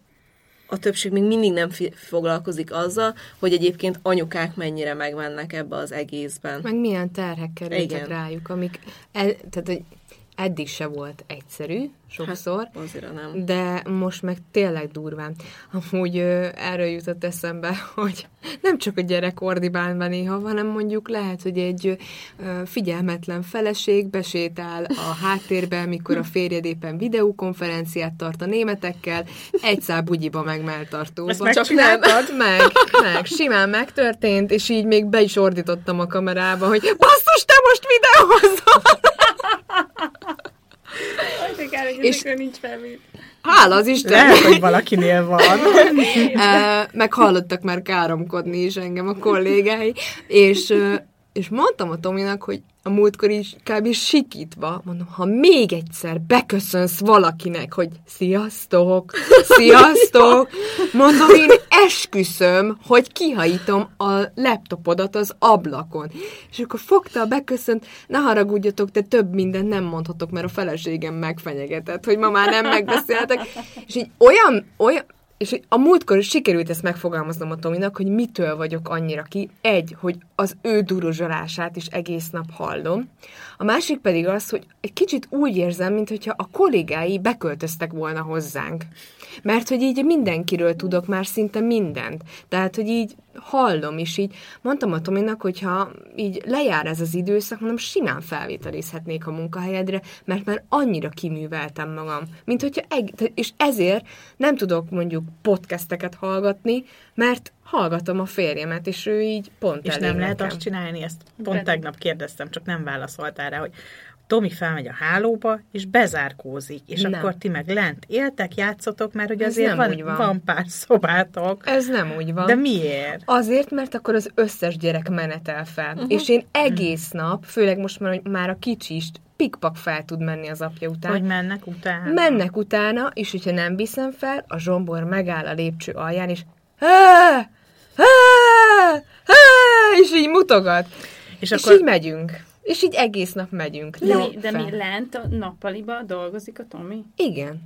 a többség még mindig nem fi- foglalkozik azzal, hogy egyébként anyukák mennyire megvennek ebbe az egészben. Meg milyen terhek kerültek rájuk, amik, el, tehát hogy eddig se volt egyszerű, sokszor, hát, nem. de most meg tényleg durván. Amúgy ö, erről jutott eszembe, hogy nem csak a gyerek ordibál be néha, hanem mondjuk lehet, hogy egy ö, figyelmetlen feleség besétál a háttérbe, mikor a férjed éppen videokonferenciát tart a németekkel, egy szál bugyiba meg melltartóba. Csak nem, meg, meg, simán megtörtént, és így még be is ordítottam a kamerába, hogy basszus, te most videózol! és nincs felvét. Hála az Isten! Lehet, hogy valakinél van. meg hallottak már káromkodni is engem a kollégái, és, és mondtam a Tominak, hogy a múltkor is kb. sikítva, mondom, ha még egyszer beköszönsz valakinek, hogy sziasztok, sziasztok, mondom, én esküszöm, hogy kihajítom a laptopodat az ablakon. És akkor fogta a beköszönt, ne haragudjatok, de több mindent nem mondhatok, mert a feleségem megfenyegetett, hogy ma már nem megbeszéltek. És így olyan, olyan, és a múltkor is sikerült ezt megfogalmaznom a Tominak, hogy mitől vagyok annyira ki. Egy, hogy az ő duruzsolását is egész nap hallom. A másik pedig az, hogy egy kicsit úgy érzem, mintha a kollégái beköltöztek volna hozzánk. Mert hogy így mindenkiről tudok már szinte mindent. Tehát, hogy így hallom, és így mondtam a Tominak, hogyha így lejár ez az időszak, mondom, simán felvételizhetnék a munkahelyedre, mert már annyira kiműveltem magam. Mint hogyha eg- és ezért nem tudok mondjuk podcasteket hallgatni, mert hallgatom a férjemet, és ő így pont És nem lehet nekem. azt csinálni, ezt pont tegnap kérdeztem, csak nem válaszoltál rá, hogy Tomi felmegy a hálóba, és bezárkózik, és Nem. akkor ti meg lent éltek, játszotok, mert hogy Ez azért van, úgy van. van pár szobátok. Ez nem úgy van. De miért? Azért, mert akkor az összes gyerek menetel fel. Uh-huh. És én egész nap, főleg most már, hogy már a kicsi is pikpak fel tud menni az apja után. Hogy mennek utána? Mennek utána, és hogyha nem viszem fel, a zsombor megáll a lépcső alján, és "Há! Há! Há!" és így mutogat. És És, akkor- így megyünk. És így egész nap megyünk. De, Le- mi, de fel. mi lent a nappaliba dolgozik a Tomi? Igen.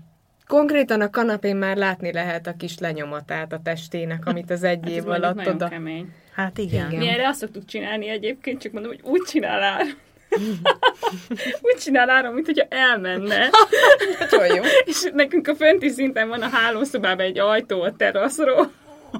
Konkrétan a kanapén már látni lehet a kis lenyomatát a testének, amit az egy Hát ez év alatt oda... kemény. Hát igen. Igen. Mi erre azt szoktuk csinálni egyébként, csak mondom, hogy úgy csinál úgy csinál áram, mint hogyha elmenne. Nagyon jó. És nekünk a fönti szinten van a hálószobában egy ajtó a teraszról.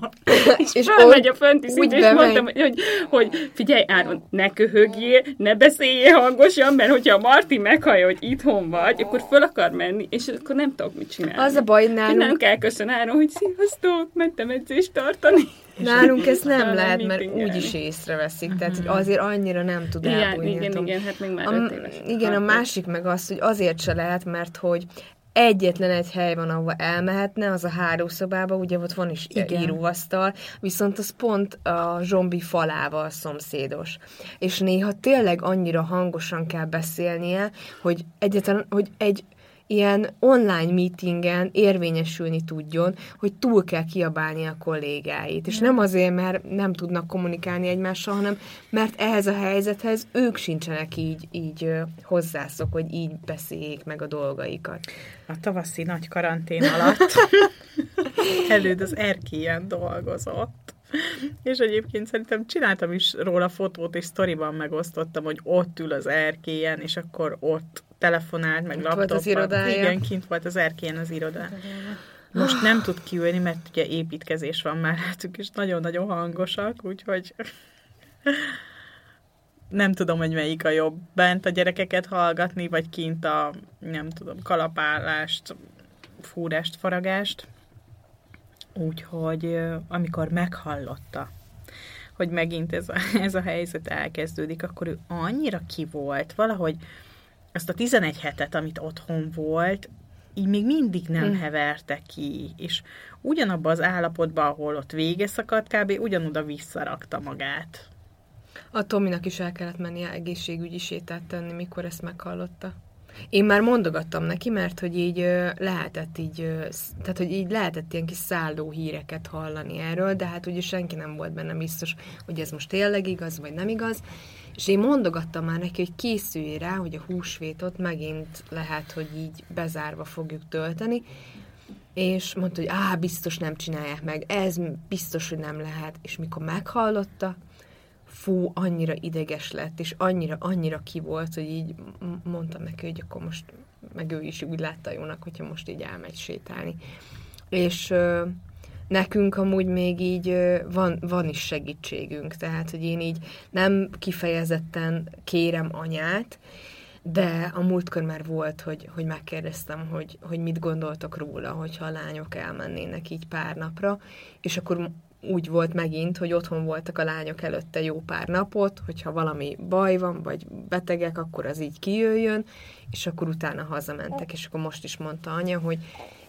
és, és fölmegy a fönti szintre, és mondtam, hogy, hogy, hogy figyelj, Áron, ne köhögjél, ne beszéljél hangosan, mert hogyha a Marti meghallja, hogy itthon vagy, akkor föl akar menni, és akkor nem tudok mit csinálni. Az a baj, Hogy nem nálunk, kell köszön Áron, hogy sziasztok, mentem edzést tartani. nálunk ezt nem lehet, mert meetingelni. úgy is észreveszik, tehát hogy azért annyira nem tud Igen, elbújni. igen, igen, hát még már A, igen, a Hát, másik meg az, hogy azért se lehet, mert hogy egyetlen egy hely van, ahova elmehetne, az a hálószobába, ugye ott van is Igen. Íróasztal, viszont az pont a zsombi falával szomszédos. És néha tényleg annyira hangosan kell beszélnie, hogy egyetlen, hogy egy ilyen online meetingen érvényesülni tudjon, hogy túl kell kiabálni a kollégáit. És nem azért, mert nem tudnak kommunikálni egymással, hanem mert ehhez a helyzethez ők sincsenek így, így hozzászok, hogy így beszéljék meg a dolgaikat. A tavaszi nagy karantén alatt előd az erkélyen dolgozott. És egyébként szerintem csináltam is róla fotót, és sztoriban megosztottam, hogy ott ül az erkélyen, és akkor ott telefonált, meg laptopban. volt az irodája. Igen, kint volt az erkélyen az iroda. Most nem tud kiülni, mert ugye építkezés van már rátük, és nagyon-nagyon hangosak, úgyhogy nem tudom, hogy melyik a jobb. Bent a gyerekeket hallgatni, vagy kint a, nem tudom, kalapálást, fúrást, faragást. Úgyhogy amikor meghallotta, hogy megint ez a, ez a helyzet elkezdődik, akkor ő annyira ki volt, valahogy azt a 11 hetet, amit otthon volt, így még mindig nem Hm. heverte ki, és ugyanabban az állapotban, ahol ott vége szakadt, kb. ugyanoda visszarakta magát. A Tominak is el kellett mennie egészségügyi sétát tenni, mikor ezt meghallotta. Én már mondogattam neki, mert hogy így lehetett így, tehát hogy így lehetett ilyen kis szálló híreket hallani erről, de hát ugye senki nem volt benne biztos, hogy ez most tényleg igaz, vagy nem igaz. És én mondogattam már neki, hogy készülj rá, hogy a húsvétot megint lehet, hogy így bezárva fogjuk tölteni, és mondta, hogy á, biztos nem csinálják meg, ez biztos, hogy nem lehet. És mikor meghallotta, fú, annyira ideges lett, és annyira, annyira ki volt, hogy így mondtam neki, hogy akkor most, meg ő is úgy látta jónak, hogyha most így elmegy sétálni. És ö, nekünk amúgy még így van, van is segítségünk, tehát, hogy én így nem kifejezetten kérem anyát, de a múltkor már volt, hogy, hogy megkérdeztem, hogy, hogy mit gondoltok róla, hogyha a lányok elmennének így pár napra, és akkor úgy volt megint, hogy otthon voltak a lányok előtte jó pár napot, hogyha valami baj van, vagy betegek, akkor az így kijöjjön, és akkor utána hazamentek, és akkor most is mondta anya, hogy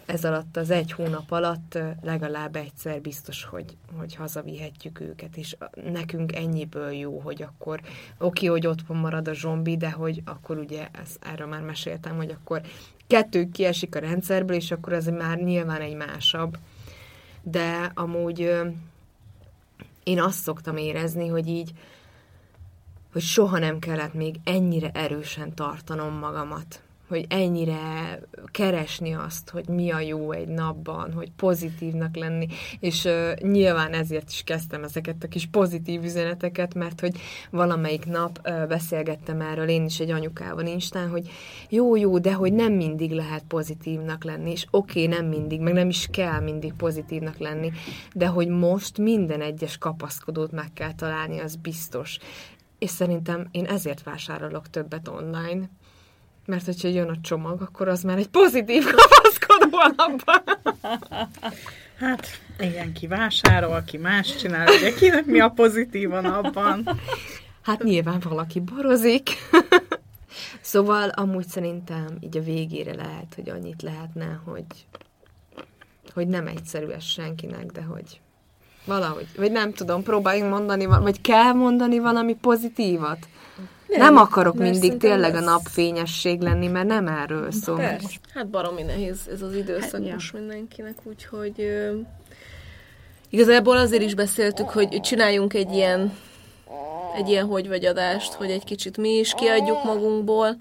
ez alatt az egy hónap alatt legalább egyszer biztos, hogy, hogy hazavihetjük őket, és nekünk ennyiből jó, hogy akkor oké, hogy otthon marad a zsombi, de hogy akkor ugye, ez, erről már meséltem, hogy akkor kettő kiesik a rendszerből, és akkor ez már nyilván egy másabb. De amúgy én azt szoktam érezni, hogy így, hogy soha nem kellett még ennyire erősen tartanom magamat. Hogy ennyire keresni azt, hogy mi a jó egy napban, hogy pozitívnak lenni, és uh, nyilván ezért is kezdtem ezeket a kis pozitív üzeneteket, mert hogy valamelyik nap uh, beszélgettem erről én is egy anyukával Instán, hogy jó, jó, de hogy nem mindig lehet pozitívnak lenni, és oké, okay, nem mindig, meg nem is kell mindig pozitívnak lenni, de hogy most minden egyes kapaszkodót meg kell találni, az biztos. És szerintem én ezért vásárolok többet online, mert hogyha jön a csomag, akkor az már egy pozitív kapaszkodó alapban. Hát, igen, ki vásárol, ki más csinál, ugye kinek mi a pozitívan abban. Hát nyilván valaki borozik. szóval amúgy szerintem így a végére lehet, hogy annyit lehetne, hogy, hogy nem egyszerű ez senkinek, de hogy valahogy, vagy nem tudom, próbáljunk mondani, vagy kell mondani valami pozitívat. Nem, nem akarok mindig tényleg a ez- napfényesség lenni, mert nem erről szól. Persze. Hát baromi nehéz ez az időszak Hát, ja. most mindenkinek, úgyhogy ö, igazából azért is beszéltük, hogy csináljunk egy ilyen egy ilyen hogy vagy adást, hogy egy kicsit mi is kiadjuk magunkból,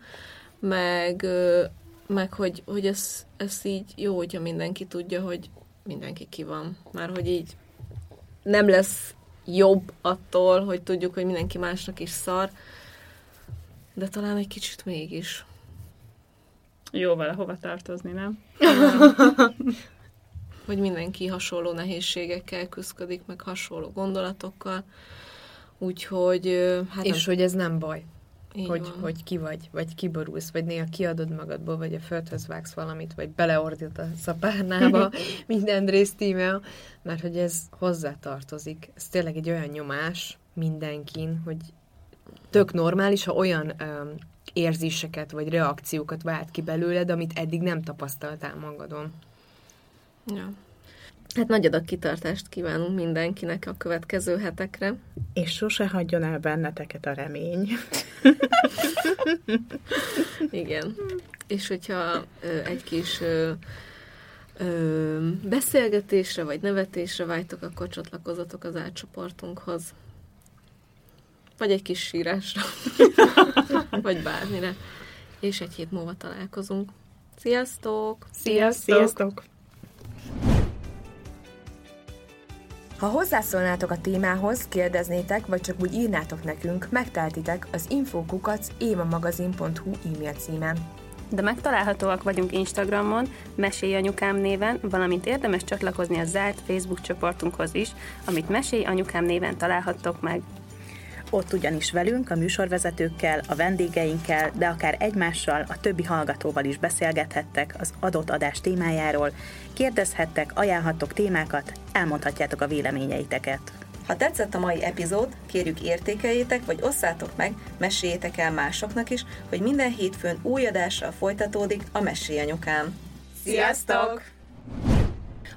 meg, ö, meg hogy, hogy ez, ez így jó, hogyha mindenki tudja, hogy mindenki ki van. Már hogy így nem lesz jobb attól, hogy tudjuk, hogy mindenki másnak is szar, de talán egy kicsit mégis. Jó valahova tartozni, nem? hogy mindenki hasonló nehézségekkel küzdik, meg hasonló gondolatokkal. Úgyhogy, hát És hogy ez nem baj. így hogy, van. hogy ki vagy, vagy kiborulsz, vagy néha kiadod magadból, vagy a földhöz vágsz valamit, vagy beleordítasz a párnába, minden részt tímea, mert hogy ez hozzátartozik. Ez tényleg egy olyan nyomás mindenkin, hogy tök normális, ha olyan öm, érzéseket vagy reakciókat vált ki belőled, amit eddig nem tapasztaltál magadon. Ja. Hát nagy adag kitartást kívánunk mindenkinek a következő hetekre. És sose hagyjon el benneteket a remény. Igen. És hogyha ö, egy kis ö, ö, beszélgetésre vagy nevetésre vágytok, akkor csatlakozzatok az átcsoportunkhoz. Vagy egy kis sírásra. vagy bármire. És egy hét múlva találkozunk. Sziasztok! Sziasztok! Ha hozzászólnátok a témához, kérdeznétek, vagy csak úgy írnátok nekünk, megteltitek az infokukac évamagazin.hu e-mail címen. De megtalálhatóak vagyunk Instagramon, Mesélj Anyukám néven, valamint érdemes csatlakozni a zárt Facebook csoportunkhoz is, amit Mesélj Anyukám néven találhattok meg. Ott ugyanis velünk, a műsorvezetőkkel, a vendégeinkkel, de akár egymással, a többi hallgatóval is beszélgethettek az adott adás témájáról, kérdezhettek, ajánlhattok témákat, elmondhatjátok a véleményeiteket. Ha tetszett a mai epizód, kérjük értékeljétek, vagy osszátok meg, meséljétek el másoknak is, hogy minden hétfőn új adással folytatódik a Mesélyanyukám. Sziasztok!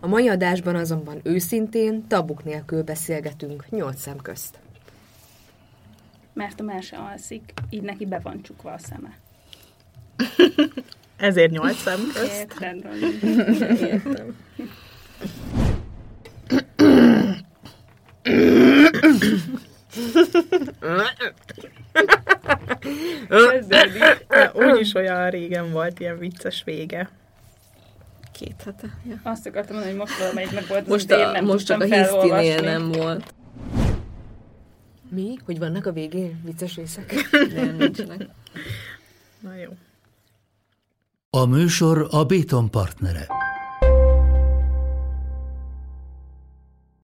A mai adásban azonban őszintén, tabuk nélkül beszélgetünk nyolc szem közt. Mert a már se alszik, így neki be van csukva a szeme. Ezért nyolc szem közt. Értem. Úgyis olyan régen volt ilyen vicces vége. Két hete. Ja. Azt akartam mondani, hogy most valamelyiknek volt, Most, a, nem most csak a hisztinél nem volt. Mi? Hogy vannak a végén vicces részek? Nem, nincsenek. Na jó. A műsor a Béton partnere.